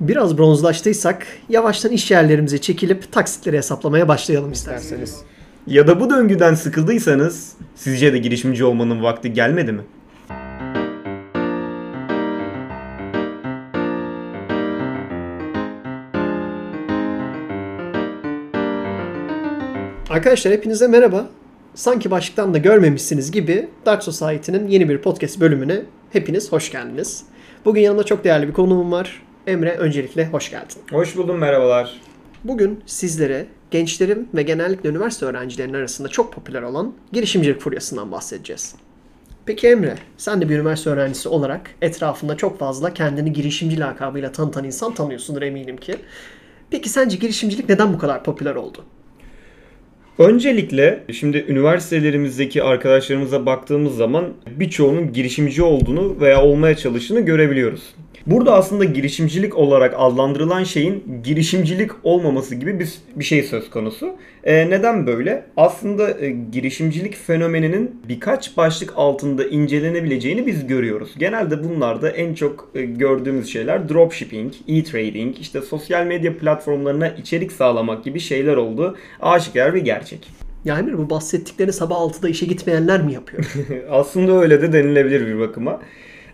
Biraz bronzlaştıysak yavaştan iş yerlerimize çekilip taksitleri hesaplamaya başlayalım isterseniz. Ya da bu döngüden sıkıldıysanız sizce de girişimci olmanın vakti gelmedi mi? Arkadaşlar hepinize merhaba. Sanki başlıktan da görmemişsiniz gibi Dark Society'nin yeni bir podcast bölümüne hepiniz hoş geldiniz. Bugün yanımda çok değerli bir konuğum var. Emre öncelikle hoş geldin. Hoş buldum merhabalar. Bugün sizlere gençlerin ve genellikle üniversite öğrencilerinin arasında çok popüler olan girişimcilik furyasından bahsedeceğiz. Peki Emre, sen de bir üniversite öğrencisi olarak etrafında çok fazla kendini girişimci lakabıyla tanıtan insan tanıyorsundur eminim ki. Peki sence girişimcilik neden bu kadar popüler oldu? Öncelikle şimdi üniversitelerimizdeki arkadaşlarımıza baktığımız zaman birçoğunun girişimci olduğunu veya olmaya çalıştığını görebiliyoruz. Burada aslında girişimcilik olarak adlandırılan şeyin girişimcilik olmaması gibi bir, bir şey söz konusu. E, neden böyle? Aslında e, girişimcilik fenomeninin birkaç başlık altında incelenebileceğini biz görüyoruz. Genelde bunlarda en çok e, gördüğümüz şeyler dropshipping, e-trading, işte sosyal medya platformlarına içerik sağlamak gibi şeyler oldu. Aşikar bir gerçek. Ya Emir bu bahsettiklerini sabah 6'da işe gitmeyenler mi yapıyor? Aslında öyle de denilebilir bir bakıma.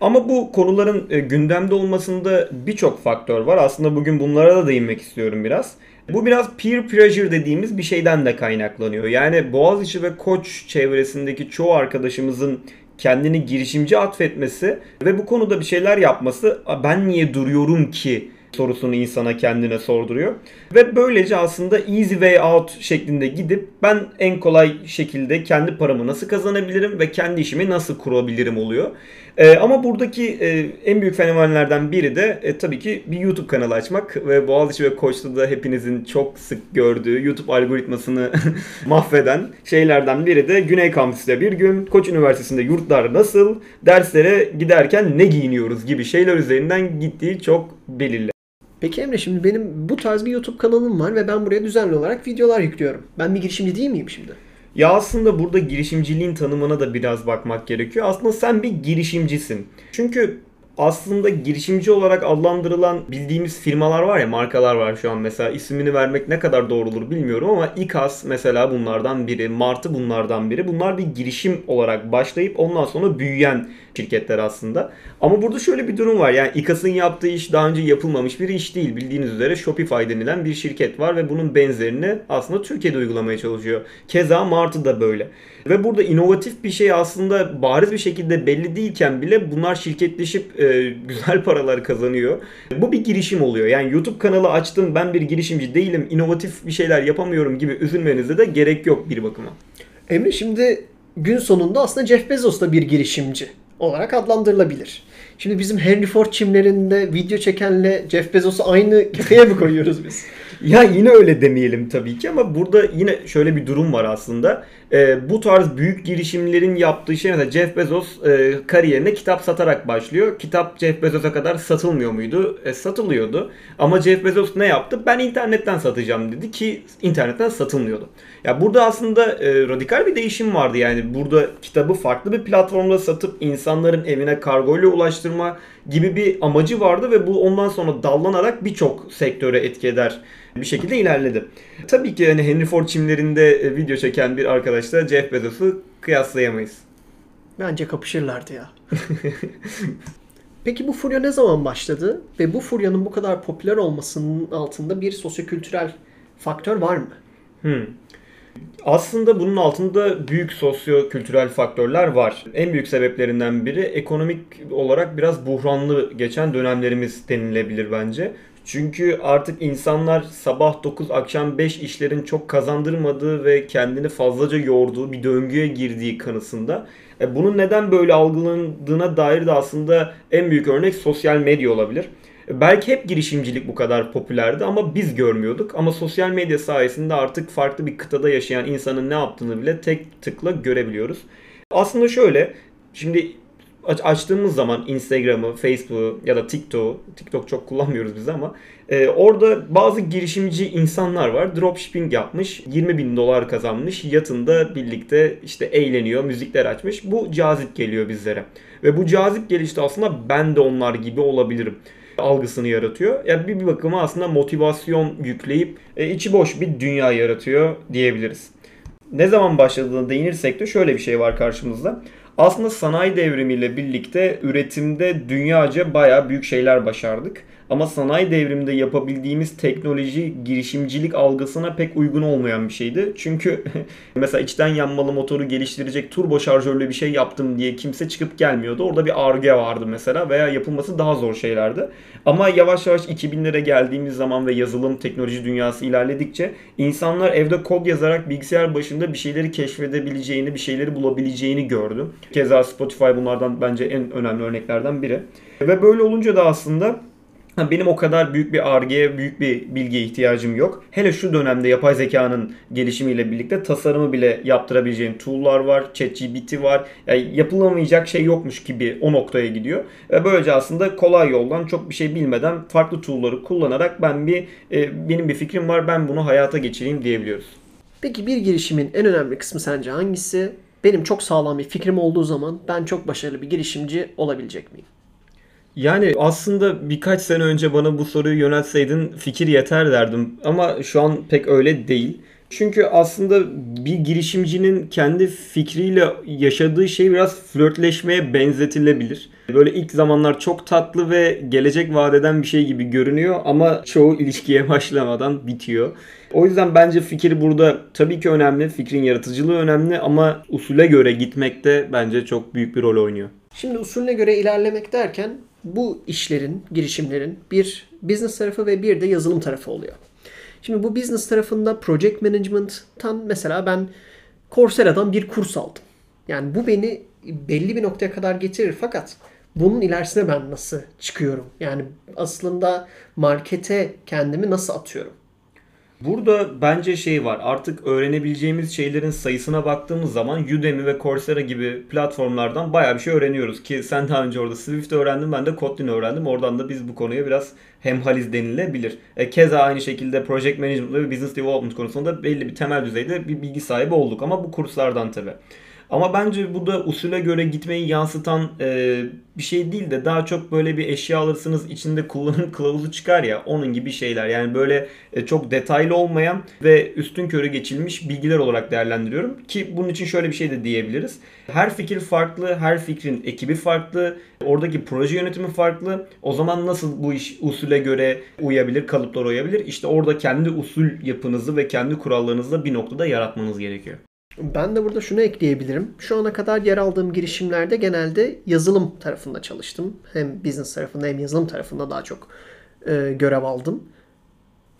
Ama bu konuların e, gündemde olmasında birçok faktör var. Aslında bugün bunlara da değinmek istiyorum biraz. Bu biraz peer pressure dediğimiz bir şeyden de kaynaklanıyor. Yani Boğaziçi ve Koç çevresindeki çoğu arkadaşımızın kendini girişimci atfetmesi ve bu konuda bir şeyler yapması ben niye duruyorum ki sorusunu insana kendine sorduruyor. Ve böylece aslında easy way out şeklinde gidip ben en kolay şekilde kendi paramı nasıl kazanabilirim ve kendi işimi nasıl kurabilirim oluyor. Ee, ama buradaki e, en büyük fenomenlerden biri de e, tabii ki bir YouTube kanalı açmak ve Boğaziçi ve Koç'ta hepinizin çok sık gördüğü YouTube algoritmasını mahveden şeylerden biri de Güney Kampüs'te bir gün Koç Üniversitesi'nde yurtlar nasıl, derslere giderken ne giyiniyoruz gibi şeyler üzerinden gittiği çok belirli. Peki Emre şimdi benim bu tarz bir YouTube kanalım var ve ben buraya düzenli olarak videolar yüklüyorum. Ben bir girişimci değil miyim şimdi? Ya aslında burada girişimciliğin tanımına da biraz bakmak gerekiyor. Aslında sen bir girişimcisin. Çünkü aslında girişimci olarak adlandırılan bildiğimiz firmalar var ya markalar var şu an mesela ismini vermek ne kadar doğru olur bilmiyorum ama İKAS mesela bunlardan biri, Martı bunlardan biri. Bunlar bir girişim olarak başlayıp ondan sonra büyüyen şirketler aslında. Ama burada şöyle bir durum var. Yani İKAS'ın yaptığı iş daha önce yapılmamış bir iş değil. Bildiğiniz üzere Shopify denilen bir şirket var ve bunun benzerini aslında Türkiye'de uygulamaya çalışıyor. Keza Martı da böyle. Ve burada inovatif bir şey aslında bariz bir şekilde belli değilken bile bunlar şirketleşip e, güzel paralar kazanıyor. Bu bir girişim oluyor. Yani YouTube kanalı açtım ben bir girişimci değilim, inovatif bir şeyler yapamıyorum gibi üzülmenize de gerek yok bir bakıma. Emre şimdi gün sonunda aslında Jeff Bezos da bir girişimci olarak adlandırılabilir. Şimdi bizim Henry Ford çimlerinde video çekenle Jeff Bezos'u aynı kefeye mi koyuyoruz biz? Ya yine öyle demeyelim tabii ki ama burada yine şöyle bir durum var aslında. E, bu tarz büyük girişimlerin yaptığı şey mesela Jeff Bezos e, kariyerine kitap satarak başlıyor. Kitap Jeff Bezos'a kadar satılmıyor muydu? E, satılıyordu. Ama Jeff Bezos ne yaptı? Ben internetten satacağım dedi ki internetten satılmıyordu. Ya burada aslında e, radikal bir değişim vardı yani. Burada kitabı farklı bir platformda satıp insanların evine kargoyla ulaştırma gibi bir amacı vardı ve bu ondan sonra dallanarak birçok sektöre etki eder bir şekilde ilerledi. Tabii ki hani Henry Ford çimlerinde e, video çeken bir arkadaşla Jeff Bezos'u kıyaslayamayız. Bence kapışırlardı ya. Peki bu furya ne zaman başladı ve bu furyanın bu kadar popüler olmasının altında bir sosyokültürel faktör var mı? Hmm. Aslında bunun altında büyük sosyo-kültürel faktörler var. En büyük sebeplerinden biri ekonomik olarak biraz buhranlı geçen dönemlerimiz denilebilir bence. Çünkü artık insanlar sabah 9 akşam 5 işlerin çok kazandırmadığı ve kendini fazlaca yorduğu bir döngüye girdiği kanısında. E bunun neden böyle algılandığına dair de aslında en büyük örnek sosyal medya olabilir. Belki hep girişimcilik bu kadar popülerdi ama biz görmüyorduk. Ama sosyal medya sayesinde artık farklı bir kıtada yaşayan insanın ne yaptığını bile tek tıkla görebiliyoruz. Aslında şöyle, şimdi açtığımız zaman Instagram'ı, Facebook'u ya da TikTok'u, TikTok çok kullanmıyoruz biz ama e, orada bazı girişimci insanlar var. Dropshipping yapmış, 20 bin dolar kazanmış, yatında birlikte işte eğleniyor, müzikler açmış. Bu cazip geliyor bizlere. Ve bu cazip gelişte aslında ben de onlar gibi olabilirim. Algısını yaratıyor. Yani bir, bakıma aslında motivasyon yükleyip e, içi boş bir dünya yaratıyor diyebiliriz. Ne zaman başladığına değinirsek de şöyle bir şey var karşımızda. Aslında sanayi devrimiyle birlikte üretimde dünyaca bayağı büyük şeyler başardık. Ama sanayi devriminde yapabildiğimiz teknoloji girişimcilik algısına pek uygun olmayan bir şeydi. Çünkü mesela içten yanmalı motoru geliştirecek turbo şarjörlü bir şey yaptım diye kimse çıkıp gelmiyordu. Orada bir arge vardı mesela veya yapılması daha zor şeylerdi. Ama yavaş yavaş 2000'lere geldiğimiz zaman ve yazılım teknoloji dünyası ilerledikçe insanlar evde kod yazarak bilgisayar başında bir şeyleri keşfedebileceğini, bir şeyleri bulabileceğini gördü. Keza Spotify bunlardan bence en önemli örneklerden biri. Ve böyle olunca da aslında benim o kadar büyük bir argeye, büyük bir bilgiye ihtiyacım yok. Hele şu dönemde yapay zekanın gelişimiyle birlikte tasarımı bile yaptırabileceğim tool'lar var, ChatGPT var. Yani yapılamayacak şey yokmuş gibi o noktaya gidiyor. Ve böylece aslında kolay yoldan çok bir şey bilmeden farklı tool'ları kullanarak ben bir e, benim bir fikrim var, ben bunu hayata geçireyim diyebiliyoruz. Peki bir girişimin en önemli kısmı sence hangisi? Benim çok sağlam bir fikrim olduğu zaman ben çok başarılı bir girişimci olabilecek miyim? Yani aslında birkaç sene önce bana bu soruyu yöneltseydin fikir yeter derdim. Ama şu an pek öyle değil. Çünkü aslında bir girişimcinin kendi fikriyle yaşadığı şey biraz flörtleşmeye benzetilebilir. Böyle ilk zamanlar çok tatlı ve gelecek vadeden bir şey gibi görünüyor ama çoğu ilişkiye başlamadan bitiyor. O yüzden bence fikir burada tabii ki önemli, fikrin yaratıcılığı önemli ama usule göre gitmek de bence çok büyük bir rol oynuyor. Şimdi usulüne göre ilerlemek derken bu işlerin, girişimlerin bir business tarafı ve bir de yazılım tarafı oluyor. Şimdi bu business tarafında project management'tan mesela ben Coursera'dan bir kurs aldım. Yani bu beni belli bir noktaya kadar getirir fakat bunun ilerisine ben nasıl çıkıyorum? Yani aslında markete kendimi nasıl atıyorum? Burada bence şey var. Artık öğrenebileceğimiz şeylerin sayısına baktığımız zaman Udemy ve Coursera gibi platformlardan bayağı bir şey öğreniyoruz. Ki sen daha önce orada Swift öğrendin, ben de Kotlin öğrendim. Oradan da biz bu konuya biraz hemhaliz denilebilir. E, keza aynı şekilde Project Management ve Business Development konusunda belli bir temel düzeyde bir bilgi sahibi olduk. Ama bu kurslardan tabii. Ama bence bu da usule göre gitmeyi yansıtan e, bir şey değil de daha çok böyle bir eşya alırsınız içinde kullanım kılavuzu çıkar ya onun gibi şeyler. Yani böyle e, çok detaylı olmayan ve üstün körü geçilmiş bilgiler olarak değerlendiriyorum. Ki bunun için şöyle bir şey de diyebiliriz. Her fikir farklı, her fikrin ekibi farklı, oradaki proje yönetimi farklı. O zaman nasıl bu iş usule göre uyabilir, kalıplar uyabilir? İşte orada kendi usul yapınızı ve kendi kurallarınızı bir noktada yaratmanız gerekiyor. Ben de burada şunu ekleyebilirim. Şu ana kadar yer aldığım girişimlerde genelde yazılım tarafında çalıştım. Hem business tarafında hem yazılım tarafında daha çok e, görev aldım.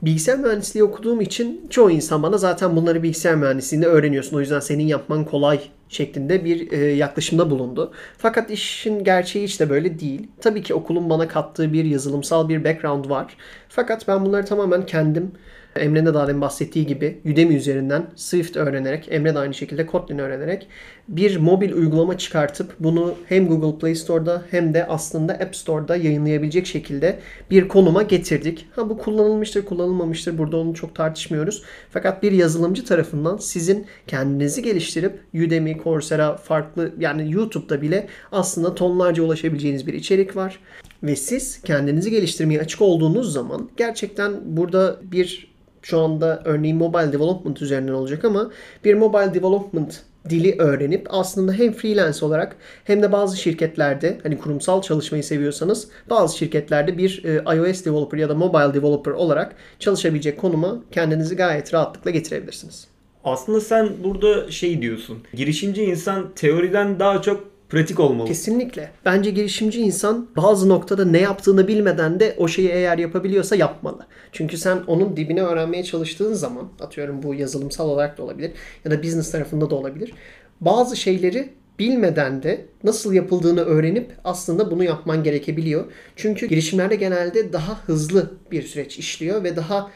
Bilgisayar mühendisliği okuduğum için çoğu insan bana zaten bunları bilgisayar mühendisliğinde öğreniyorsun. O yüzden senin yapman kolay şeklinde bir e, yaklaşımda bulundu. Fakat işin gerçeği işte böyle değil. Tabii ki okulun bana kattığı bir yazılımsal bir background var. Fakat ben bunları tamamen kendim Emre'nin de daha demin bahsettiği gibi Udemy üzerinden Swift öğrenerek, Emre de aynı şekilde Kotlin öğrenerek bir mobil uygulama çıkartıp bunu hem Google Play Store'da hem de aslında App Store'da yayınlayabilecek şekilde bir konuma getirdik. Ha bu kullanılmıştır, kullanılmamıştır. Burada onu çok tartışmıyoruz. Fakat bir yazılımcı tarafından sizin kendinizi geliştirip Udemy, Coursera, farklı yani YouTube'da bile aslında tonlarca ulaşabileceğiniz bir içerik var. Ve siz kendinizi geliştirmeye açık olduğunuz zaman gerçekten burada bir şu anda örneğin mobile development üzerinden olacak ama bir mobile development dili öğrenip aslında hem freelance olarak hem de bazı şirketlerde hani kurumsal çalışmayı seviyorsanız bazı şirketlerde bir e, iOS developer ya da mobile developer olarak çalışabilecek konuma kendinizi gayet rahatlıkla getirebilirsiniz. Aslında sen burada şey diyorsun. Girişimci insan teoriden daha çok pratik olmalı. Kesinlikle. Bence girişimci insan bazı noktada ne yaptığını bilmeden de o şeyi eğer yapabiliyorsa yapmalı. Çünkü sen onun dibine öğrenmeye çalıştığın zaman atıyorum bu yazılımsal olarak da olabilir ya da business tarafında da olabilir. Bazı şeyleri bilmeden de nasıl yapıldığını öğrenip aslında bunu yapman gerekebiliyor. Çünkü girişimlerde genelde daha hızlı bir süreç işliyor ve daha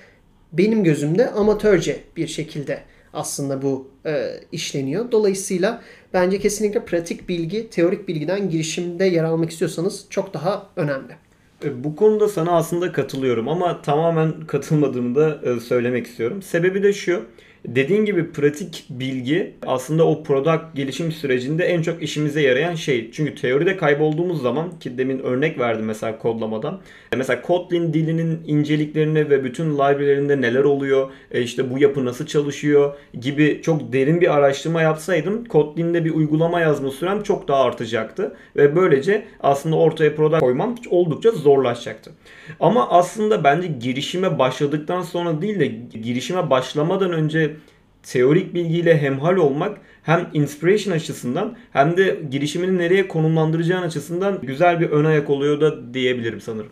benim gözümde amatörce bir şekilde aslında bu e, işleniyor. Dolayısıyla bence kesinlikle pratik bilgi, teorik bilgiden girişimde yer almak istiyorsanız çok daha önemli. E, bu konuda sana aslında katılıyorum ama tamamen katılmadığımı da e, söylemek istiyorum. Sebebi de şu. Dediğin gibi pratik bilgi aslında o product gelişim sürecinde en çok işimize yarayan şey. Çünkü teoride kaybolduğumuz zaman ki demin örnek verdim mesela kodlamadan. E, mesela Kotlin dilinin inceliklerini ve bütün library'lerinde neler oluyor, e, işte bu yapı nasıl çalışıyor gibi çok derin bir araştırma yapsaydım Kotlin'de bir uygulama yazma sürem çok daha artacaktı. Ve böylece aslında ortaya product koymam oldukça zorlaşacaktı. Ama aslında bence girişime başladıktan sonra değil de girişime başlamadan önce teorik bilgiyle hemhal olmak hem inspiration açısından hem de girişimini nereye konumlandıracağın açısından güzel bir ön ayak oluyor da diyebilirim sanırım.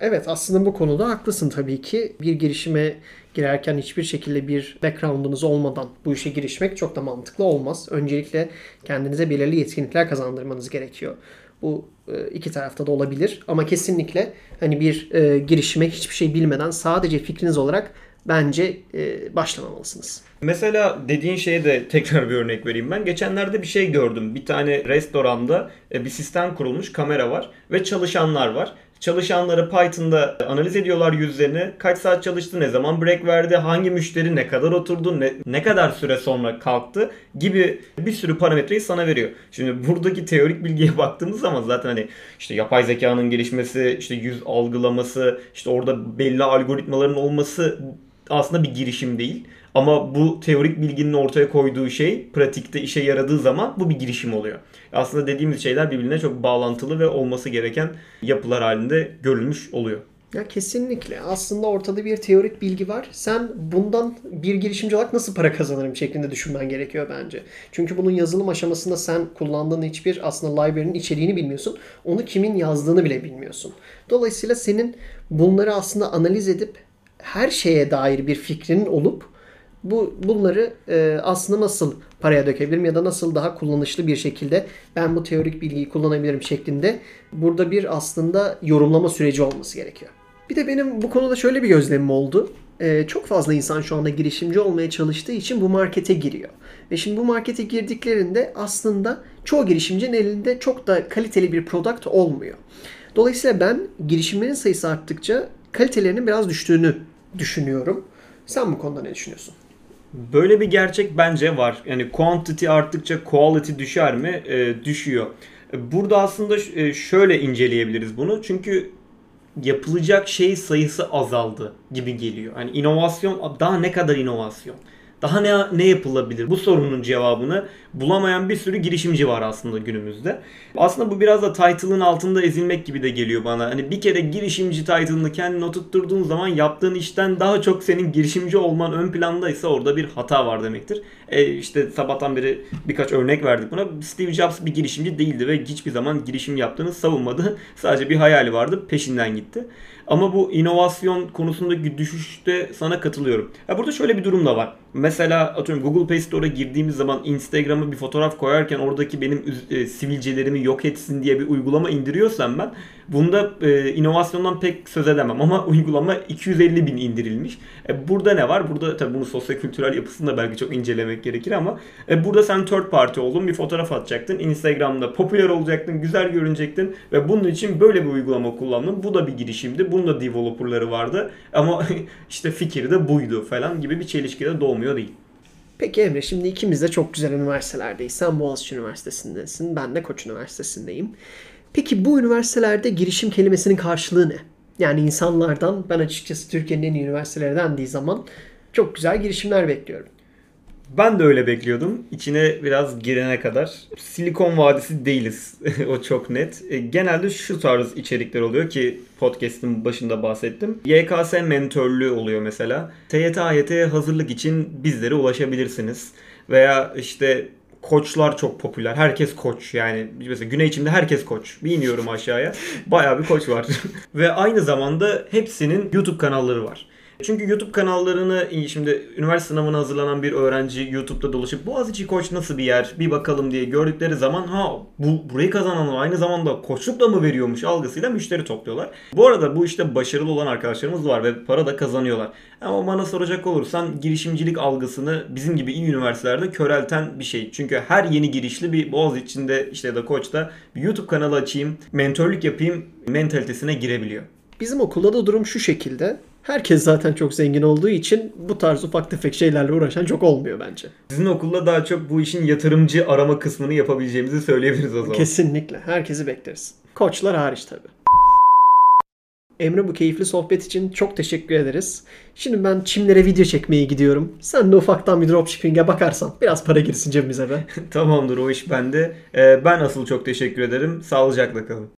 Evet aslında bu konuda haklısın tabii ki. Bir girişime girerken hiçbir şekilde bir background'unuz olmadan bu işe girişmek çok da mantıklı olmaz. Öncelikle kendinize belirli yetkinlikler kazandırmanız gerekiyor. Bu e, iki tarafta da olabilir ama kesinlikle hani bir e, girişime hiçbir şey bilmeden sadece fikriniz olarak bence e, başlamamalısınız. Mesela dediğin şeye de tekrar bir örnek vereyim ben. Geçenlerde bir şey gördüm. Bir tane restoranda e, bir sistem kurulmuş, kamera var ve çalışanlar var. Çalışanları Python'da analiz ediyorlar yüzlerini. Kaç saat çalıştı, ne zaman break verdi, hangi müşteri ne kadar oturdu, ne, ne kadar süre sonra kalktı gibi bir sürü parametreyi sana veriyor. Şimdi buradaki teorik bilgiye baktığımız zaman zaten hani işte yapay zekanın gelişmesi, işte yüz algılaması, işte orada belli algoritmaların olması aslında bir girişim değil. Ama bu teorik bilginin ortaya koyduğu şey pratikte işe yaradığı zaman bu bir girişim oluyor. Aslında dediğimiz şeyler birbirine çok bağlantılı ve olması gereken yapılar halinde görülmüş oluyor. Ya kesinlikle. Aslında ortada bir teorik bilgi var. Sen bundan bir girişimci olarak nasıl para kazanırım şeklinde düşünmen gerekiyor bence. Çünkü bunun yazılım aşamasında sen kullandığın hiçbir aslında library'nin içeriğini bilmiyorsun. Onu kimin yazdığını bile bilmiyorsun. Dolayısıyla senin bunları aslında analiz edip her şeye dair bir fikrinin olup bu bunları e, aslında nasıl paraya dökebilirim ya da nasıl daha kullanışlı bir şekilde ben bu teorik bilgiyi kullanabilirim şeklinde burada bir aslında yorumlama süreci olması gerekiyor. Bir de benim bu konuda şöyle bir gözlemim oldu. Ee, çok fazla insan şu anda girişimci olmaya çalıştığı için bu markete giriyor. Ve şimdi bu markete girdiklerinde aslında çoğu girişimcinin elinde çok da kaliteli bir product olmuyor. Dolayısıyla ben girişimlerin sayısı arttıkça kalitelerinin biraz düştüğünü düşünüyorum. Sen bu konuda ne düşünüyorsun? Böyle bir gerçek bence var. Yani quantity arttıkça quality düşer mi? E, düşüyor. Burada aslında e, şöyle inceleyebiliriz bunu. Çünkü yapılacak şey sayısı azaldı gibi geliyor. Hani inovasyon daha ne kadar inovasyon? Daha ne, ne yapılabilir? Bu sorunun cevabını bulamayan bir sürü girişimci var aslında günümüzde. Aslında bu biraz da title'ın altında ezilmek gibi de geliyor bana. Hani bir kere girişimci title'ını kendine oturtturduğun zaman yaptığın işten daha çok senin girişimci olman ön plandaysa orada bir hata var demektir. E işte sabahtan beri birkaç örnek verdik buna. Steve Jobs bir girişimci değildi ve hiçbir zaman girişim yaptığını savunmadı. Sadece bir hayali vardı peşinden gitti. Ama bu inovasyon konusundaki düşüşte sana katılıyorum. Ya burada şöyle bir durum da var. Mesela atıyorum Google Play Store'a girdiğimiz zaman Instagram'a bir fotoğraf koyarken oradaki benim e, sivilcelerimi yok etsin diye bir uygulama indiriyorsam ben bunda e, inovasyondan pek söz edemem ama uygulama 250 bin indirilmiş. E, burada ne var? Burada tabii bunu sosyokültürel yapısını da belki çok incelemek gerekir ama e, burada sen third party oldun bir fotoğraf atacaktın. Instagram'da popüler olacaktın, güzel görünecektin ve bunun için böyle bir uygulama kullandın. Bu da bir girişimdi. Bunun da developerları vardı ama işte fikir de buydu falan gibi bir çelişki de doğmuyor değil. Peki Emre şimdi ikimiz de çok güzel üniversitelerdeyiz. Sen Boğaziçi Üniversitesi'ndesin. Ben de Koç Üniversitesi'ndeyim. Peki bu üniversitelerde girişim kelimesinin karşılığı ne? Yani insanlardan ben açıkçası Türkiye'nin en iyi üniversiteleri dendiği zaman çok güzel girişimler bekliyorum. Ben de öyle bekliyordum. İçine biraz girene kadar. Silikon Vadisi değiliz. o çok net. E, genelde şu tarz içerikler oluyor ki podcast'ın başında bahsettim. YKS mentörlüğü oluyor mesela. TYT AYT'ye hazırlık için bizlere ulaşabilirsiniz. Veya işte koçlar çok popüler. Herkes koç yani. Mesela güney içinde herkes koç. Bir iniyorum aşağıya. Bayağı bir koç var. Ve aynı zamanda hepsinin YouTube kanalları var. Çünkü YouTube kanallarını şimdi üniversite sınavına hazırlanan bir öğrenci YouTube'da dolaşıp Boğaziçi Koç nasıl bir yer bir bakalım diye gördükleri zaman ha bu burayı kazananlar aynı zamanda koçluk da mı veriyormuş algısıyla müşteri topluyorlar. Bu arada bu işte başarılı olan arkadaşlarımız var ve para da kazanıyorlar. Ama bana soracak olursan girişimcilik algısını bizim gibi iyi üniversitelerde körelten bir şey. Çünkü her yeni girişli bir Boğaziçi'nde işte ya da Koç'ta bir YouTube kanalı açayım, mentörlük yapayım mentalitesine girebiliyor. Bizim okulda da durum şu şekilde Herkes zaten çok zengin olduğu için bu tarz ufak tefek şeylerle uğraşan çok olmuyor bence. Sizin okulda daha çok bu işin yatırımcı arama kısmını yapabileceğimizi söyleyebiliriz o zaman. Kesinlikle. Herkesi bekleriz. Koçlar hariç tabii. Emre bu keyifli sohbet için çok teşekkür ederiz. Şimdi ben çimlere video çekmeye gidiyorum. Sen de ufaktan bir dropshipping'e bakarsan biraz para girsin cebimize be. Tamamdır o iş bende. Ee, ben asıl çok teşekkür ederim. Sağlıcakla kalın.